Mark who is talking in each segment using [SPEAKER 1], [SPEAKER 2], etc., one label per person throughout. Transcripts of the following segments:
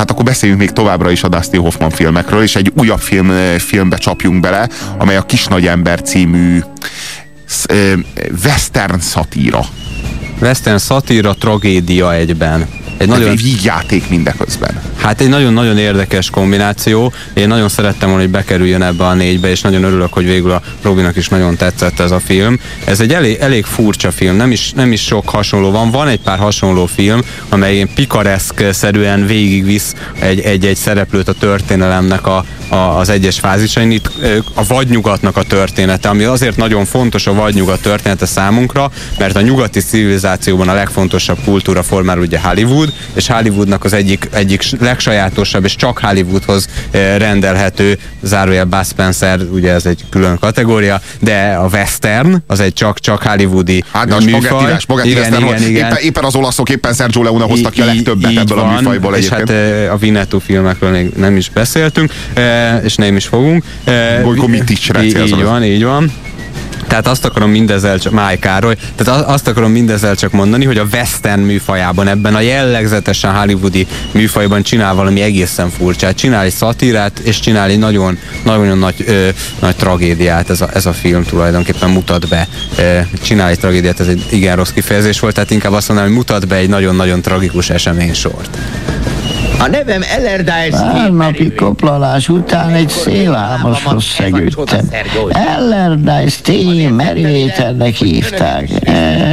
[SPEAKER 1] hát akkor beszéljünk még továbbra is a Dusty Hoffman filmekről, és egy újabb film, filmbe csapjunk bele, amely a Kis Nagy Ember című western szatíra.
[SPEAKER 2] Western szatíra, tragédia egyben.
[SPEAKER 1] Egy nagyon... Vígjáték mindeközben.
[SPEAKER 2] Hát egy nagyon-nagyon érdekes kombináció. Én nagyon szerettem volna, hogy bekerüljön ebbe a négybe, és nagyon örülök, hogy végül a Robinak is nagyon tetszett ez a film. Ez egy elég, elég furcsa film, nem is, nem is sok hasonló van. Van egy pár hasonló film, amely pikareszk-szerűen végigvisz egy-egy szereplőt a történelemnek a, az egyes fázisain. Itt a vadnyugatnak a története, ami azért nagyon fontos a vadnyugat története számunkra, mert a nyugati civilizációban a legfontosabb kultúra formál ugye Hollywood, és Hollywoodnak az egyik, egyik legsajátosabb és csak Hollywoodhoz rendelhető, zárójel Buzz Spencer, ugye ez egy külön kategória, de a western, az egy csak-csak hollywoodi
[SPEAKER 1] hát, de a műfaj. Spagetti igen, western, igen, igen. Éppen, éppen, az olaszok, éppen Sergio Leone hoztak ki a legtöbbet ebből van, a műfajból
[SPEAKER 2] és hát a Vinetto filmekről még nem is beszéltünk, és nem is fogunk.
[SPEAKER 1] Bolykó mit is
[SPEAKER 2] Így van, így van. Tehát azt akarom mindezzel csak, Máj Károly, tehát azt akarom mindezzel csak mondani, hogy a western műfajában, ebben a jellegzetesen hollywoodi műfajban csinál valami egészen furcsát. Csinál egy szatírát, és csinál egy nagyon, nagyon nagy, ö, nagy tragédiát ez a, ez a film tulajdonképpen mutat be. Ö, csinál egy tragédiát, ez egy igen rossz kifejezés volt, tehát inkább azt mondanám, hogy mutat be egy nagyon-nagyon tragikus eseménysort.
[SPEAKER 3] A nevem Ellerdice
[SPEAKER 4] Pár napi koplalás után egy szélálmoshoz szegődtem. Ellerdice T. Merivéternek hívták.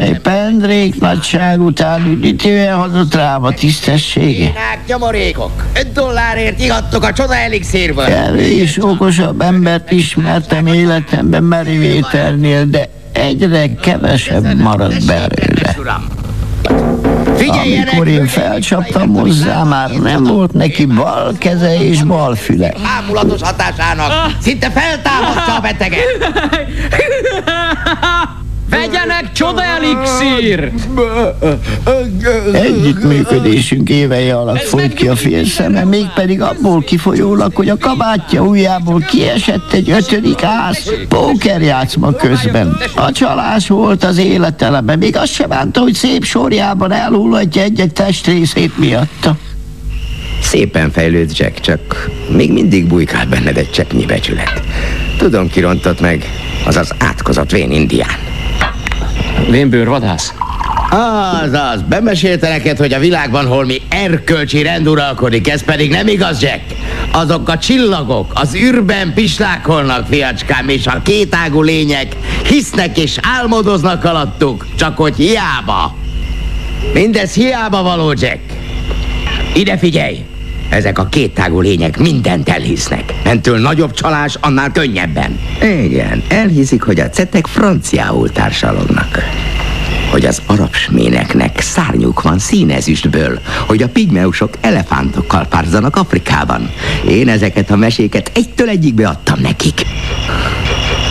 [SPEAKER 4] Egy pendrék nagyság után üdítően hozott rám a tisztessége.
[SPEAKER 3] Nyomorékok, 5 dollárért ihattok a csoda elixírből.
[SPEAKER 4] Kevés okosabb embert ismertem életemben Merivéternél, de egyre kevesebb maradt belőle. Amikor én felcsaptam hozzá, már nem volt neki bal keze és bal füle.
[SPEAKER 3] Ámulatos hatásának szinte feltámadta a beteget.
[SPEAKER 5] Vegyenek csoda elixír!
[SPEAKER 4] Együttműködésünk éveje alatt folyt ki a fél szeme, mégpedig abból kifolyólag, hogy a kabátja ujjából kiesett egy ötödik ász pókerjátszma közben. A csalás volt az életeleme, még azt sem bánta, hogy szép sorjában elhullatja egy-egy testrészét miatta.
[SPEAKER 3] Szépen fejlőd, Jack, csak még mindig bujkál benned egy cseppnyi becsület. Tudom, kirontott meg, az az átkozott vén indián.
[SPEAKER 5] Vénbőr vadász?
[SPEAKER 3] Az, az. Bemesélte neked, hogy a világban holmi erkölcsi rend uralkodik, ez pedig nem igaz, Jack. Azok a csillagok az űrben pislákolnak, fiacskám, és a kétágú lények hisznek és álmodoznak alattuk, csak hogy hiába. Mindez hiába való, Jack. Ide figyelj! Ezek a kéttágú lények mindent elhisznek. Mentől nagyobb csalás, annál könnyebben. Igen, elhiszik, hogy a cetek franciául társalognak. Hogy az arab sméneknek szárnyuk van színezüstből, hogy a pigmeusok elefántokkal párzanak Afrikában. Én ezeket a meséket egytől egyikbe adtam nekik.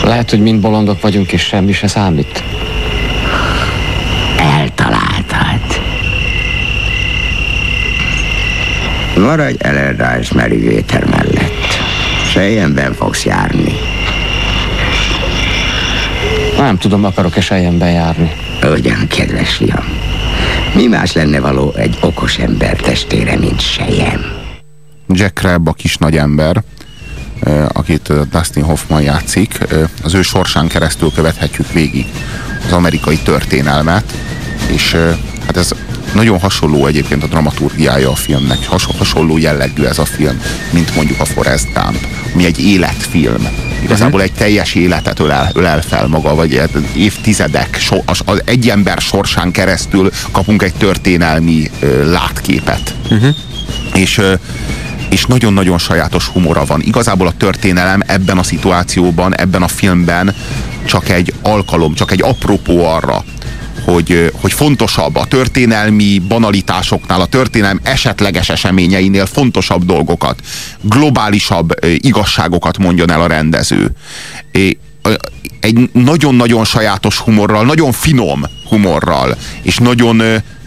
[SPEAKER 5] Lehet, hogy mind bolondok vagyunk, és semmi se számít.
[SPEAKER 3] Maradj Ellerdice Merivéter mellett. Sejjenben fogsz járni.
[SPEAKER 5] Nem tudom, akarok-e sejjenben járni.
[SPEAKER 3] Ugyan, kedves fiam. Mi más lenne való egy okos ember testére, mint sejem?
[SPEAKER 1] Jack Rebb, a kis nagy ember, akit Dustin Hoffman játszik, az ő sorsán keresztül követhetjük végig az amerikai történelmet, és hát ez nagyon hasonló egyébként a dramaturgiája a filmnek, Has, hasonló jellegű ez a film, mint mondjuk a Forrest Gump, ami egy életfilm. Igazából egy teljes életet ölel, ölel fel maga, vagy évtizedek, so, az, az egy ember sorsán keresztül kapunk egy történelmi ö, látképet. Uh-huh. És ö, és nagyon-nagyon sajátos humora van. Igazából a történelem ebben a szituációban, ebben a filmben csak egy alkalom, csak egy apropó arra, hogy, hogy fontosabb a történelmi banalitásoknál, a történelem esetleges eseményeinél fontosabb dolgokat, globálisabb igazságokat mondjon el a rendező. Egy nagyon-nagyon sajátos humorral, nagyon finom humorral, és nagyon,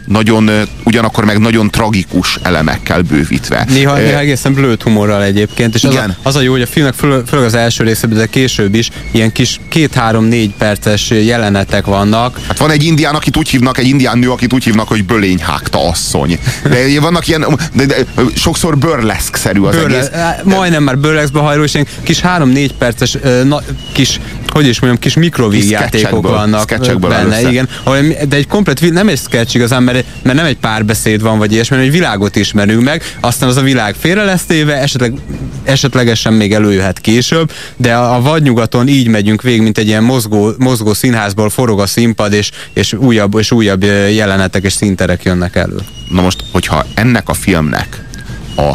[SPEAKER 1] nagyon, ugyanakkor meg nagyon tragikus elemekkel bővítve.
[SPEAKER 2] Néha, néha egészen blőtt humorral egyébként, és az a, az a jó, hogy a filmnek főleg az első részében, de később is ilyen kis két-három-négy perces jelenetek vannak.
[SPEAKER 1] Hát van egy indián, akit úgy hívnak, egy indián nő, akit úgy hívnak, hogy bölényhágta asszony. De vannak ilyen, de, de, sokszor burleszk-szerű az Burle, egész.
[SPEAKER 2] Majdnem már burleszkbe hajló, és ilyen kis három-négy perces na, kis hogy is mondjam, kis mikrovígjátékok vannak benne, igen. De egy komplet, nem egy sketch igazán, mert, mert nem egy párbeszéd van, vagy ilyesmi, egy világot ismerünk meg, aztán az a világ félre lesz téve, esetleg, esetlegesen még előjöhet később, de a, a vadnyugaton így megyünk végig, mint egy ilyen mozgó, mozgó színházból forog a színpad, és, és újabb és újabb jelenetek és színterek jönnek elő.
[SPEAKER 1] Na most, hogyha ennek a filmnek a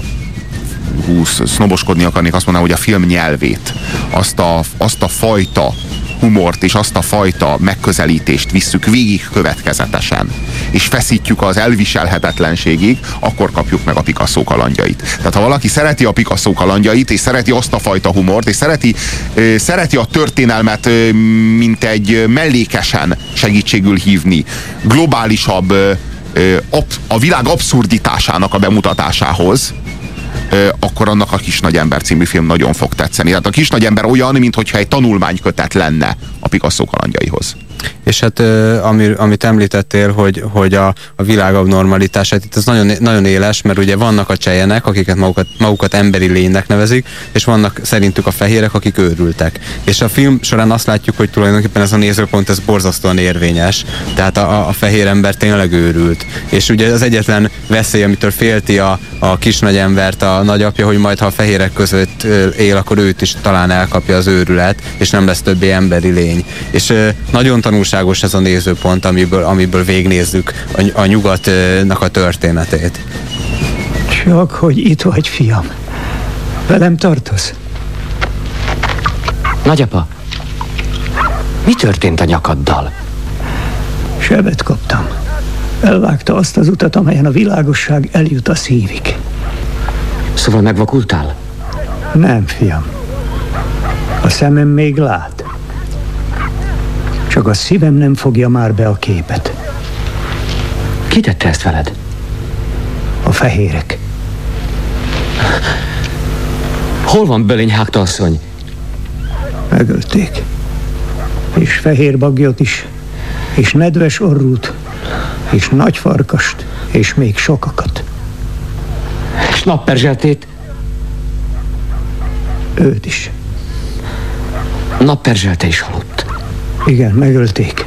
[SPEAKER 1] húsz, sznoboskodni akarnék, azt mondanám, hogy a film nyelvét, azt a, azt a fajta humort és azt a fajta megközelítést visszük végig következetesen, és feszítjük az elviselhetetlenségig, akkor kapjuk meg a Picasso kalandjait. Tehát ha valaki szereti a Picasso kalandjait, és szereti azt a fajta humort, és szereti, ö, szereti a történelmet, ö, mint egy mellékesen segítségül hívni, globálisabb, ö, a világ abszurditásának a bemutatásához, akkor annak a Kis Nagy Ember című film nagyon fog tetszeni. Tehát a Kis Nagy Ember olyan, mintha egy tanulmánykötet lenne a Picasso kalandjaihoz.
[SPEAKER 2] És hát ami, amit említettél, hogy, hogy a, a világ abnormalitását, itt ez nagyon, nagyon éles, mert ugye vannak a csejenek, akiket magukat, magukat emberi lénynek nevezik, és vannak szerintük a fehérek, akik őrültek. És a film során azt látjuk, hogy tulajdonképpen ez a nézőpont, ez borzasztóan érvényes. Tehát a, a fehér ember tényleg őrült. És ugye az egyetlen veszély, amitől félti a, a kis nagy embert a nagyapja, hogy majd ha a fehérek között él, akkor őt is talán elkapja az őrület, és nem lesz többé emberi lény. És nagyon tanulságos ez a nézőpont, amiből, amiből végnézzük a, a nyugatnak a történetét.
[SPEAKER 6] Csak, hogy itt vagy, fiam. Velem tartoz?
[SPEAKER 5] Nagyapa, mi történt a nyakaddal?
[SPEAKER 6] Sebet kaptam. Elvágta azt az utat, amelyen a világosság eljut a szívig.
[SPEAKER 5] Szóval megvakultál?
[SPEAKER 6] Nem, fiam. A szemem még lát. Csak a szívem nem fogja már be a képet.
[SPEAKER 5] Ki tette ezt veled?
[SPEAKER 6] A fehérek.
[SPEAKER 5] Hol van Bölényhágta asszony?
[SPEAKER 6] Megölték. És fehér bagyot is. És nedves orrút. És nagy farkast. És még sokakat.
[SPEAKER 5] És napperzseltét?
[SPEAKER 6] Őt is.
[SPEAKER 5] Napperzselte is halott.
[SPEAKER 6] Igen, megölték.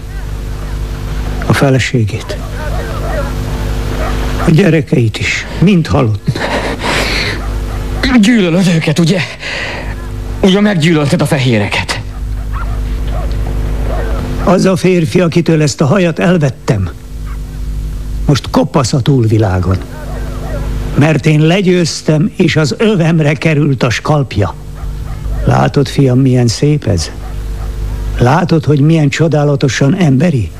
[SPEAKER 6] A feleségét. A gyerekeit is. Mind halott.
[SPEAKER 5] Gyűlölöd őket, ugye? Ugye meggyűlölted a fehéreket?
[SPEAKER 6] Az a férfi, akitől ezt a hajat elvettem, most kopasz a túlvilágon. Mert én legyőztem, és az övemre került a skalpja. Látod, fiam, milyen szép ez? Látod, hogy milyen csodálatosan emberi?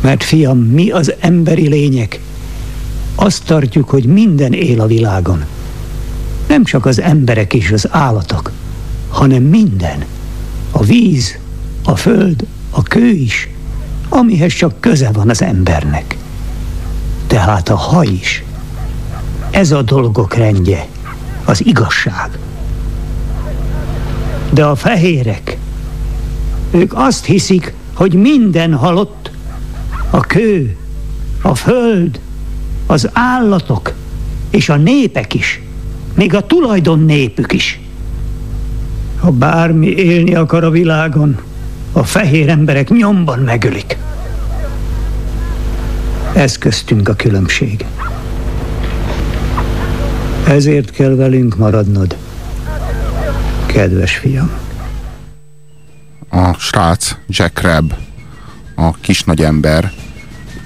[SPEAKER 6] Mert fiam, mi az emberi lények? Azt tartjuk, hogy minden él a világon. Nem csak az emberek és az állatok, hanem minden. A víz, a föld, a kő is, amihez csak köze van az embernek. Tehát a haj is. Ez a dolgok rendje, az igazság. De a fehérek, ők azt hiszik, hogy minden halott. A kő, a föld, az állatok és a népek is. Még a tulajdon népük is. Ha bármi élni akar a világon, a fehér emberek nyomban megölik. Ez köztünk a különbség. Ezért kell velünk maradnod, kedves fiam
[SPEAKER 1] a srác, Jack Crab, a kis nagy ember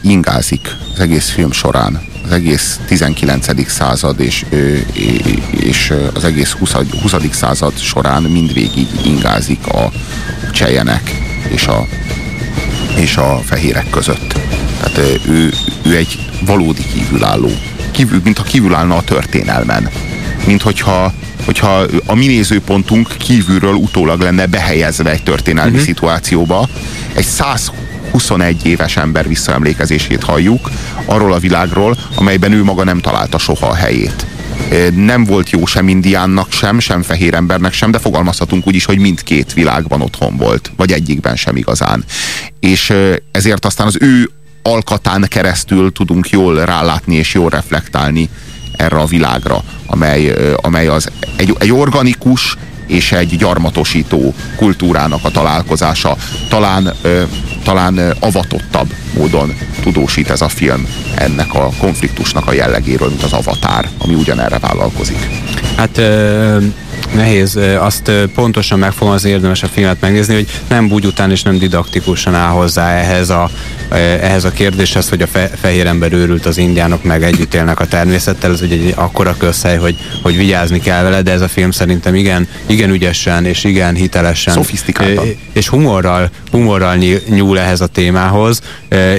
[SPEAKER 1] ingázik az egész film során. Az egész 19. század és, és az egész 20. 20. század során mindvégig ingázik a csejenek és a, és a fehérek között. Tehát ő, ő egy valódi kívülálló. Kívül, mintha kívülállna a történelmen. Mint hogyha hogyha a mi nézőpontunk kívülről utólag lenne behelyezve egy történelmi uh-huh. szituációba, egy 120 21 éves ember visszaemlékezését halljuk arról a világról, amelyben ő maga nem találta soha a helyét nem volt jó sem indiánnak sem, sem fehér embernek sem, de fogalmazhatunk úgy is, hogy mindkét világban otthon volt, vagy egyikben sem igazán. És ezért aztán az ő alkatán keresztül tudunk jól rálátni és jól reflektálni erre a világra, amely, amely az egy, egy organikus és egy gyarmatosító kultúrának a találkozása. Talán, talán avatottabb módon tudósít ez a film ennek a konfliktusnak a jellegéről, mint az avatár, ami ugyanerre vállalkozik.
[SPEAKER 2] Hát nehéz azt pontosan megfogalmazni, érdemes a filmet megnézni, hogy nem búgy után és nem didaktikusan áll hozzá ehhez a, ehhez a kérdéshez, hogy a fe, fehér ember őrült az indiánok, meg együtt élnek a természettel, ez ugye egy akkora közhely, hogy, hogy vigyázni kell vele, de ez a film szerintem igen, igen ügyesen és igen hitelesen és humorral, humorral nyúl ehhez a témához,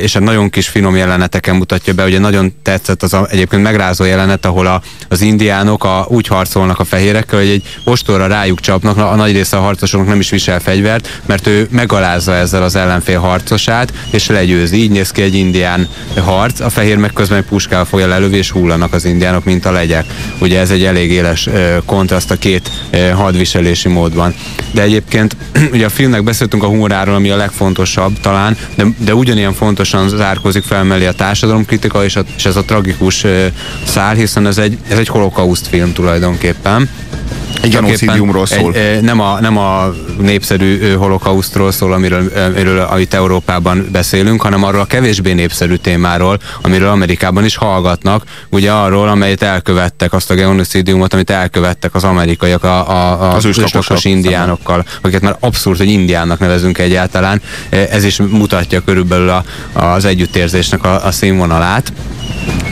[SPEAKER 2] és egy nagyon kis finom jeleneteken mutatja be, ugye nagyon tetszett az a, egyébként megrázó jelenet, ahol a, az indiánok a, úgy harcolnak a fehérekkel, hogy egy ostorra rájuk csapnak, a nagy része a harcosoknak nem is visel fegyvert, mert ő megalázza ezzel az ellenfél harcosát, és legyőzi. Így néz ki egy indián harc, a fehér meg közben egy puskával fogja lelövi, és hullanak az indiánok, mint a legyek. Ugye ez egy elég éles kontraszt a két hadviselési módban. De egyébként ugye a filmnek beszéltünk a humoráról, ami a legfontosabb talán, de, de ugyanilyen fontosan zárkozik fel mellé a társadalomkritika és, a, és ez a tragikus szál, hiszen ez egy, ez egy holokauszt film tulajdonképpen.
[SPEAKER 1] Egy genocidiumról szól.
[SPEAKER 2] Egy, nem, a, nem a népszerű holokausztról szól, amiről, amiről amit Európában beszélünk, hanem arról a kevésbé népszerű témáról, amiről Amerikában is hallgatnak, ugye arról, amelyet elkövettek, azt a genocidiumot, amit elkövettek az amerikaiak a, a, a az őslakos indiánokkal, akiket már abszurd, hogy indiánnak nevezünk egyáltalán. Ez is mutatja körülbelül a, az együttérzésnek a, a színvonalát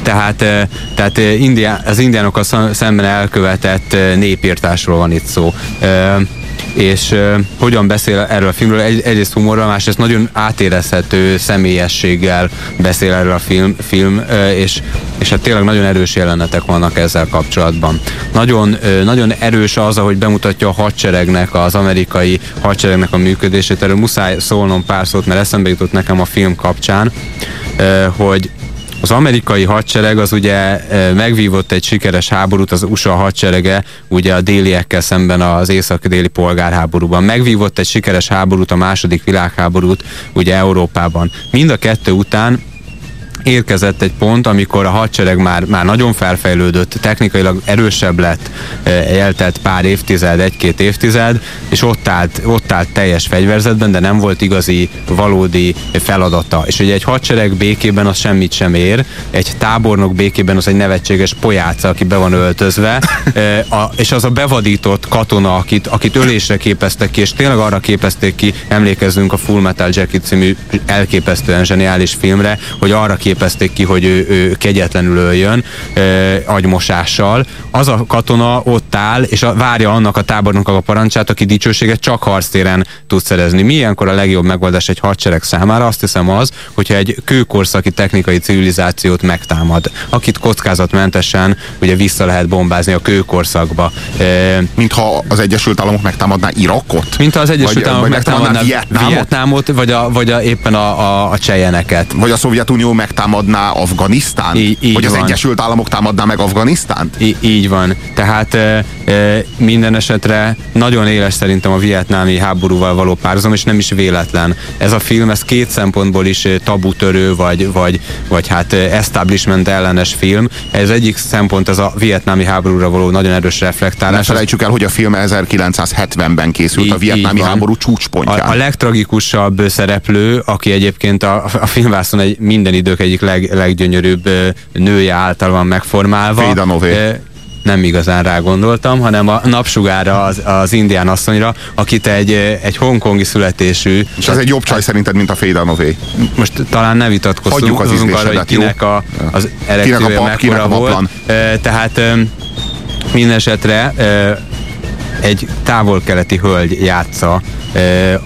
[SPEAKER 2] tehát, tehát India, az indiánokkal szemben elkövetett népírtásról van itt szó. És uh, hogyan beszél erről a filmről, egy, egyrészt humorral, másrészt nagyon átérezhető személyességgel beszél erről a film, film és, és hát tényleg nagyon erős jelenetek vannak ezzel kapcsolatban. Nagyon, nagyon erős az, ahogy bemutatja a hadseregnek, az amerikai hadseregnek a működését, erről muszáj szólnom pár szót, mert eszembe jutott nekem a film kapcsán, hogy az amerikai hadsereg az ugye megvívott egy sikeres háborút, az USA hadserege ugye a déliekkel szemben az észak-déli polgárháborúban. Megvívott egy sikeres háborút, a második világháborút ugye Európában. Mind a kettő után érkezett egy pont, amikor a hadsereg már, már nagyon felfejlődött, technikailag erősebb lett, e, eltelt pár évtized, egy-két évtized, és ott állt, ott állt teljes fegyverzetben, de nem volt igazi, valódi feladata. És ugye egy hadsereg békében az semmit sem ér, egy tábornok békében az egy nevetséges pojáca, aki be van öltözve, e, a, és az a bevadított katona, akit, akit ölésre képeztek ki, és tényleg arra képezték ki, emlékezzünk a Full Metal Jacket című elképesztően zseniális filmre, hogy arra képezték képezték ki, hogy ő, ő kegyetlenül öljön e, agymosással. Az a katona ott áll, és a, várja annak a tábornok a parancsát, aki dicsőséget csak harctéren tud szerezni. Milyenkor a legjobb megoldás egy hadsereg számára? Azt hiszem az, hogyha egy kőkorszaki technikai civilizációt megtámad, akit kockázatmentesen ugye vissza lehet bombázni a kőkorszakba.
[SPEAKER 1] E, Mintha az Egyesült Államok megtámadná Irakot?
[SPEAKER 2] Mintha az Egyesült vagy, Államok vagy megtámadná Vietnámot, Vietnámot vagy, a, vagy a, éppen a, a, a csejeneket.
[SPEAKER 1] Vagy a Szovjetunió megtámadná támadná Afganisztán? Így, így Vagy az van. Egyesült Államok támadná meg Afganisztánt?
[SPEAKER 2] Í- így van. Tehát e, e, minden esetre nagyon éles szerintem a vietnámi háborúval való párzom, és nem is véletlen. Ez a film, ez két szempontból is tabutörő, vagy, vagy, vagy hát establishment ellenes film. Ez egyik szempont, ez a vietnámi háborúra való nagyon erős reflektálás.
[SPEAKER 1] Ne felejtsük el, hogy a film 1970-ben készült így, a vietnámi háború csúcspontján.
[SPEAKER 2] A, a legtragikusabb szereplő, aki egyébként a, a filmvászon egy minden idők egyik leg, leggyönyörűbb nője által van megformálva.
[SPEAKER 1] Féda Nové
[SPEAKER 2] nem igazán rá gondoltam, hanem a napsugára az, az indián asszonyra, akit egy, egy hongkongi születésű.
[SPEAKER 1] És ez egy jobb csaj szerinted, mint a Féda Nové?
[SPEAKER 2] Most talán ne vitatkozzunk
[SPEAKER 1] Hagyjuk az arra,
[SPEAKER 2] hogy kinek a, az erekciója mekkora volt. Tehát minden esetre egy távol-keleti hölgy játsza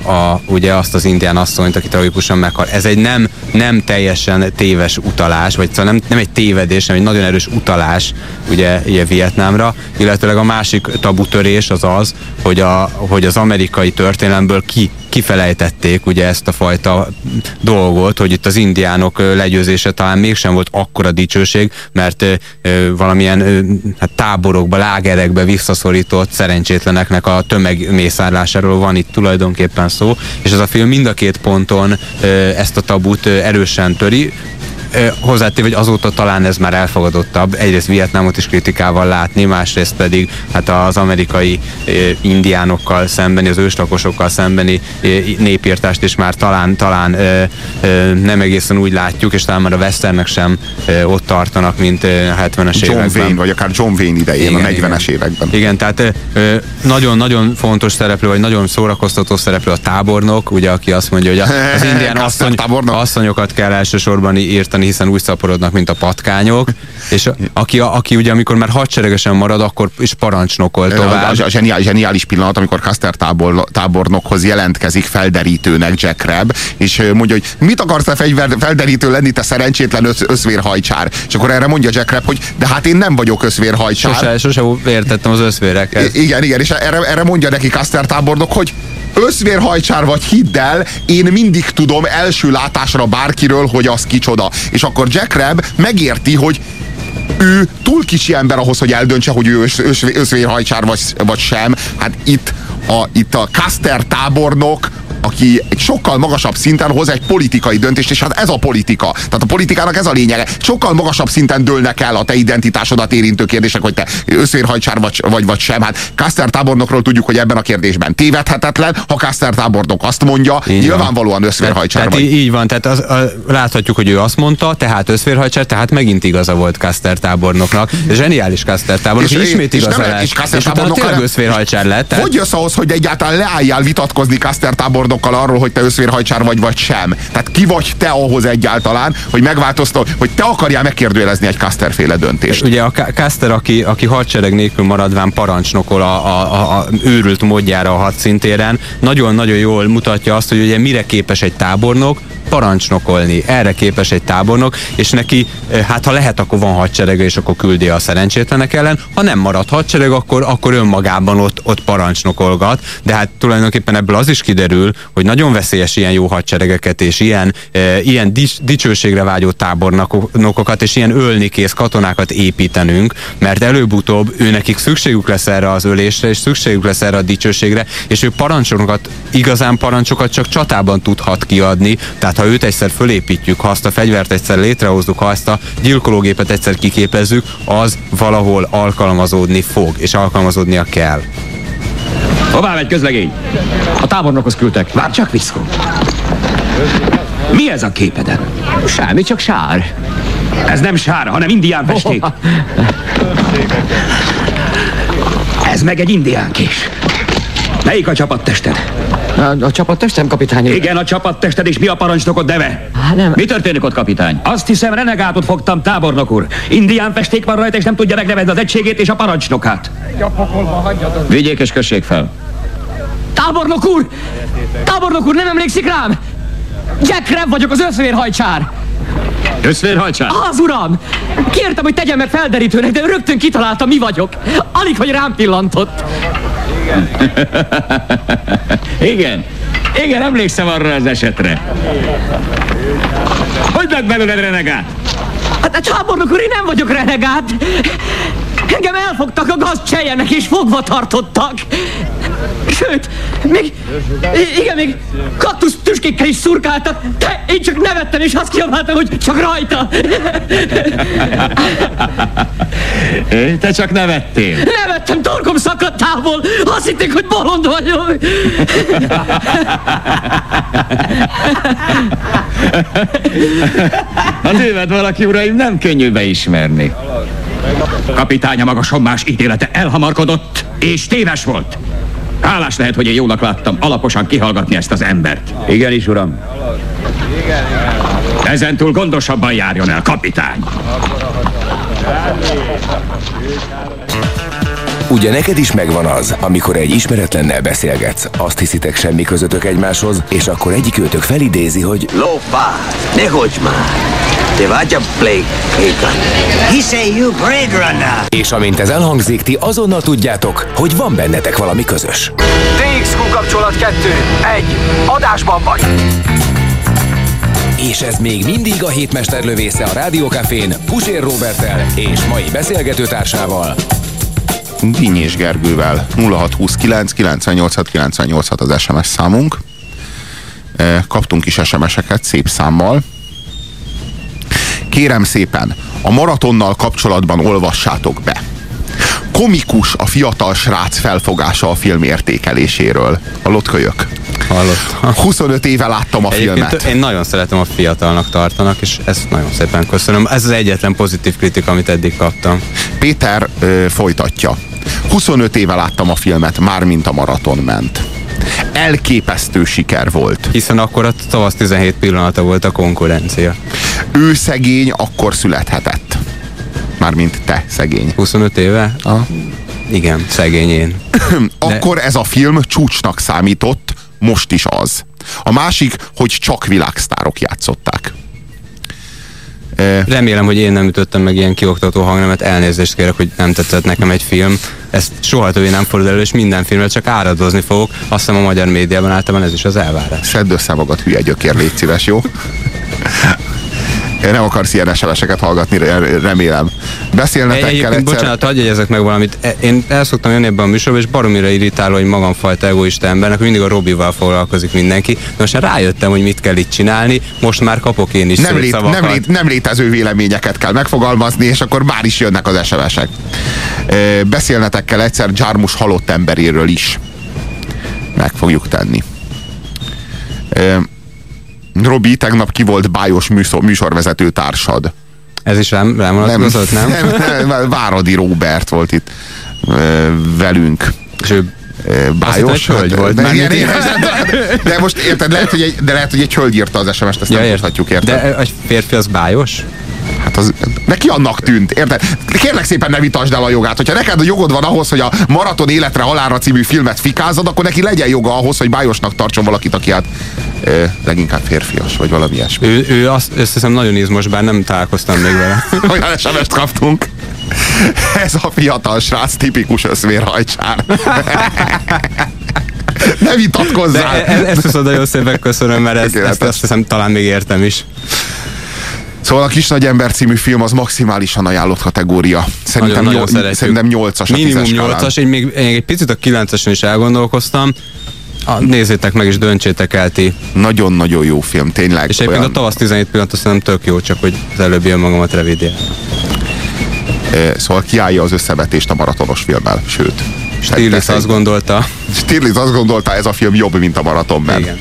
[SPEAKER 2] a, ugye azt az indián asszonyt, aki tragikusan meghal. Ez egy nem, nem teljesen téves utalás, vagy szóval nem, nem egy tévedés, hanem egy nagyon erős utalás ugye, ugye Vietnámra, illetőleg a másik tabutörés az az, hogy, a, hogy az amerikai történelemből ki kifelejtették ugye ezt a fajta dolgot, hogy itt az indiánok legyőzése talán mégsem volt akkora dicsőség, mert valamilyen hát táborokba, lágerekbe visszaszorított szerencsétleneknek a tömegmészárlásáról van itt tulajdonképpen szó, és ez a film mind a két ponton ezt a tabut erősen töri hozzátéve, hogy azóta talán ez már elfogadottabb. Egyrészt Vietnámot is kritikával látni, másrészt pedig hát az amerikai indiánokkal szembeni, az őslakosokkal szembeni népírtást is már talán, talán nem egészen úgy látjuk, és talán már a westernek sem ott tartanak, mint 70-es
[SPEAKER 1] John
[SPEAKER 2] években.
[SPEAKER 1] Wayne, vagy akár John Wayne idején, igen, a 40-es
[SPEAKER 2] igen.
[SPEAKER 1] években.
[SPEAKER 2] Igen, tehát nagyon-nagyon fontos szereplő, vagy nagyon szórakoztató szereplő a tábornok, ugye, aki azt mondja, hogy az indián asszony, asszonyokat kell elsősorban írtani játszani, hiszen úgy szaporodnak, mint a patkányok, és aki, aki ugye amikor már hadseregesen marad, akkor is parancsnokol tovább.
[SPEAKER 1] A, a, zseniális, zseniális pillanat, amikor Custer tábor, tábornokhoz jelentkezik felderítőnek Jack Rab, és mondja, hogy mit akarsz te fegyver, felderítő lenni, te szerencsétlen össz, összvérhajcsár. És akkor erre mondja Jack Rab, hogy de hát én nem vagyok összvérhajcsár.
[SPEAKER 2] Sose, sose értettem az összvéreket.
[SPEAKER 1] I- igen, igen, és erre, erre mondja neki Custer tábornok, hogy összvérhajcsár vagy hidd el, én mindig tudom első látásra bárkiről, hogy az kicsoda. És akkor Jack Rab megérti, hogy ő túl kicsi ember ahhoz, hogy eldöntse, hogy ő össz, össz, összvérhajcsár vagy, vagy sem. Hát itt a, itt a Custer tábornok aki egy sokkal magasabb szinten hoz egy politikai döntést, és hát ez a politika. Tehát a politikának ez a lényege. Sokkal magasabb szinten dőlnek el a te identitásodat érintő kérdések, hogy te összvérhajcsár vagy, vagy, vagy sem. Hát Custer tábornokról tudjuk, hogy ebben a kérdésben tévedhetetlen. Ha Custer tábornok azt mondja, így nyilvánvalóan összvérhajcsár
[SPEAKER 2] tehát
[SPEAKER 1] vagy.
[SPEAKER 2] Így van, tehát az, a, láthatjuk, hogy ő azt mondta, tehát összvérhajcsár, tehát megint igaza volt Custer tábornoknak. Zseniális Custer tábornok, és, és ismét
[SPEAKER 1] és
[SPEAKER 2] igaza
[SPEAKER 1] nem-
[SPEAKER 2] lett.
[SPEAKER 1] és Custer
[SPEAKER 2] és utána
[SPEAKER 1] tábornok-
[SPEAKER 2] tényleg összvérhajcsár lett. Tehát,
[SPEAKER 1] Hogy jössz ahhoz, hogy egyáltalán leálljál vitatkozni Custer tábornokkal arról, hogy te összvérhajcsár vagy, vagy sem? Tehát ki vagy te ahhoz egyáltalán, hogy megváltoztad, hogy te akarjál megkérdőjelezni egy Custer féle döntést?
[SPEAKER 2] Ugye a Custer, aki, aki hadsereg nélkül maradván parancsnokol a, a, a, a őrült módjára a hadszintéren, nagyon-nagyon jól mutatja azt, hogy ugye mire képes egy tábornok, parancsnokolni. Erre képes egy tábornok, és neki, eh, hát ha lehet, akkor van hadserege, és akkor küldi a szerencsétlenek ellen. Ha nem marad hadsereg, akkor, akkor önmagában ott, ott parancsnokolgat. De hát tulajdonképpen ebből az is kiderül, hogy nagyon veszélyes ilyen jó hadseregeket, és ilyen, e, ilyen dics, dicsőségre vágyó tábornokokat, és ilyen ölni kész katonákat építenünk, mert előbb-utóbb ő nekik szükségük lesz erre az ölésre, és szükségük lesz erre a dicsőségre, és ő parancsokat, igazán parancsokat csak csatában tudhat kiadni, tehát ha őt egyszer fölépítjük, ha azt a fegyvert egyszer létrehozzuk, ha azt a gyilkológépet egyszer kiképezzük, az valahol alkalmazódni fog, és alkalmazódnia kell.
[SPEAKER 7] Hová megy közlegény?
[SPEAKER 5] A tábornokhoz küldtek.
[SPEAKER 7] Vár csak viszkó. Mi ez a képeden?
[SPEAKER 5] Semmi, csak sár.
[SPEAKER 7] Ez nem sár, hanem indián festék. Ez meg egy indián kés. Melyik a csapattested?
[SPEAKER 5] A, a csapattestem, kapitány.
[SPEAKER 7] Igen, a csapattested és mi a parancsnokod neve?
[SPEAKER 5] Há, nem.
[SPEAKER 7] Mi történik ott, kapitány? Azt hiszem, renegátot fogtam, tábornok úr. Indián festék van rajta, és nem tudja megnevezni az egységét és a parancsnokát. Vigyék és kössék fel.
[SPEAKER 8] Tábornok úr! Tábornok úr, nem emlékszik rám? Jack Rab vagyok, az összvérhajcsár!
[SPEAKER 7] Összvérhajcsár?
[SPEAKER 8] Az uram! Kértem, hogy tegyen meg felderítőnek, de rögtön kitalálta, mi vagyok. Alig, hogy rám pillantott.
[SPEAKER 7] Igen. Igen, emlékszem arra az esetre. Hogy lett belőled renegát?
[SPEAKER 8] Hát a tábornok úr, én nem vagyok renegát. Engem elfogtak a gazdsejjenek és fogva tartottak. Sőt, még, igen, még kaktusz tüskékkel is szurkáltak, de én csak nevettem és azt kiabáltam, hogy csak rajta.
[SPEAKER 7] Te csak nevettél.
[SPEAKER 8] Nevettem, torkom szakadt távol. Azt hitték, hogy bolond vagyok.
[SPEAKER 7] Az évet valaki, uraim, nem könnyű beismerni. Kapitánya maga sommás ítélete elhamarkodott, és téves volt. Hálás lehet, hogy én jónak láttam alaposan kihallgatni ezt az embert. Igenis, uram. Ezentúl gondosabban járjon el, kapitány.
[SPEAKER 9] Ugye neked is megvan az, amikor egy ismeretlennel beszélgetsz, azt hiszitek semmi közöttök egymáshoz, és akkor egyik őtök felidézi, hogy
[SPEAKER 10] Lópá, ne hogy már! Te vagy a Blake Clayton.
[SPEAKER 11] Hiszen you Blade Runner.
[SPEAKER 9] és amint ez elhangzik, ti azonnal tudjátok, hogy van bennetek valami közös.
[SPEAKER 12] DXQ kapcsolat 2. 1. Adásban vagy.
[SPEAKER 9] És ez még mindig a hétmester lövésze a Rádiókafén Pusér Robertel és mai beszélgetőtársával.
[SPEAKER 1] Dínyés Gergővel 0629 986 986 az SMS számunk. E, Kaptunk is SMS-eket szép számmal. Kérem szépen, a maratonnal kapcsolatban olvassátok be. Komikus a fiatal srác felfogása a film értékeléséről. Hallott kölyök?
[SPEAKER 2] Hallottam.
[SPEAKER 1] 25 éve láttam a
[SPEAKER 2] Egyébként
[SPEAKER 1] filmet.
[SPEAKER 2] én nagyon szeretem a fiatalnak tartanak, és ezt nagyon szépen köszönöm. Ez az egyetlen pozitív kritika, amit eddig kaptam.
[SPEAKER 1] Péter ö, folytatja. 25 éve láttam a filmet, mármint a maraton ment. Elképesztő siker volt.
[SPEAKER 2] Hiszen akkor a tavasz 17 pillanata volt a konkurencia.
[SPEAKER 1] Ő szegény akkor születhetett. Mármint te szegény.
[SPEAKER 2] 25 éve?
[SPEAKER 1] Aha.
[SPEAKER 2] Igen, szegény én.
[SPEAKER 1] Akkor ez a film csúcsnak számított, most is az. A másik, hogy csak világsztárok játszották.
[SPEAKER 2] Remélem, hogy én nem ütöttem meg ilyen kioktató hangnemet, elnézést kérek, hogy nem tetszett nekem egy film. Ezt soha többé nem fordul elő, és minden filmre csak áradozni fogok. Azt hiszem a magyar médiában általában ez is az elvárás.
[SPEAKER 1] Szedd össze magad, hülye gyökér, légy szíves, jó? Nem akarsz ilyen SMS-eket hallgatni, re- remélem. Beszélnetek
[SPEAKER 2] Egy,
[SPEAKER 1] kell egyszer.
[SPEAKER 2] bocsánat, hagyj jegyezek meg valamit. E- Én el szoktam jönni ebben a műsorba, és baromira irritáló, hogy magamfajta egoista embernek, mindig a Robival foglalkozik mindenki. De most rájöttem, hogy mit kell itt csinálni, most már kapok én is
[SPEAKER 1] nem, lét,
[SPEAKER 2] szavakat.
[SPEAKER 1] nem, lét, nem létező véleményeket kell megfogalmazni, és akkor már is jönnek az SMS-ek. Ö, Beszélnetek kell egyszer Jarmus halott emberéről is. Meg fogjuk tenni. Robi, tegnap ki volt bájos műsor, műsorvezető társad?
[SPEAKER 2] Ez is rám, rám vonatkozott, nem?
[SPEAKER 1] nem, nem? Váradi Róbert volt itt velünk.
[SPEAKER 2] És ő
[SPEAKER 1] bájos.
[SPEAKER 2] hittem, hölgy volt.
[SPEAKER 1] De, igen, de most érted, lehet, hogy egy, de lehet, hogy egy hölgy írta az SMS-t, ezt
[SPEAKER 2] Ja,
[SPEAKER 1] nem
[SPEAKER 2] ért.
[SPEAKER 1] tudhatjuk, érted?
[SPEAKER 2] De egy férfi az bájos?
[SPEAKER 1] Hát az, neki annak tűnt, érted? Kérlek szépen ne vitasd el a jogát. Hogyha neked a jogod van ahhoz, hogy a Maraton életre halálra című filmet fikázod, akkor neki legyen joga ahhoz, hogy bájosnak tartson valakit, aki hát ö, leginkább férfias, vagy valami ilyesmi.
[SPEAKER 2] Ő, ő azt, azt hiszem nagyon izmos, bár nem találkoztam még vele.
[SPEAKER 1] Olyan SMS-t kaptunk. Ez a fiatal srác tipikus összvérhajcsár. ne vitatkozzál!
[SPEAKER 2] De e- ezt viszont nagyon szépen köszönöm, mert ezt, ezt azt hiszem talán még értem is.
[SPEAKER 1] Szóval a Kis Nagy Ember című film az maximálisan ajánlott kategória. Szerintem,
[SPEAKER 2] nagyon, nagyon
[SPEAKER 1] nyol-
[SPEAKER 2] szeretjük.
[SPEAKER 1] szerintem 8-as a
[SPEAKER 2] Minimum
[SPEAKER 1] 10-es skálán.
[SPEAKER 2] 8-as, én még, még egy picit a 9-esen is elgondolkoztam. Ah, nézzétek meg és döntsétek el ti.
[SPEAKER 1] Nagyon-nagyon jó film, tényleg.
[SPEAKER 2] És egyébként
[SPEAKER 1] olyan-
[SPEAKER 2] a tavasz 17 pillanat azt hiszem tök jó, csak hogy az előbb jön magamat revidiál.
[SPEAKER 1] Eh, Szóval kiállja az összevetést a maratonos filmmel, sőt.
[SPEAKER 2] Stirlitz azt gondolta.
[SPEAKER 1] Stirlitz azt gondolta, ez a film jobb, mint a maratonban.
[SPEAKER 2] Igen.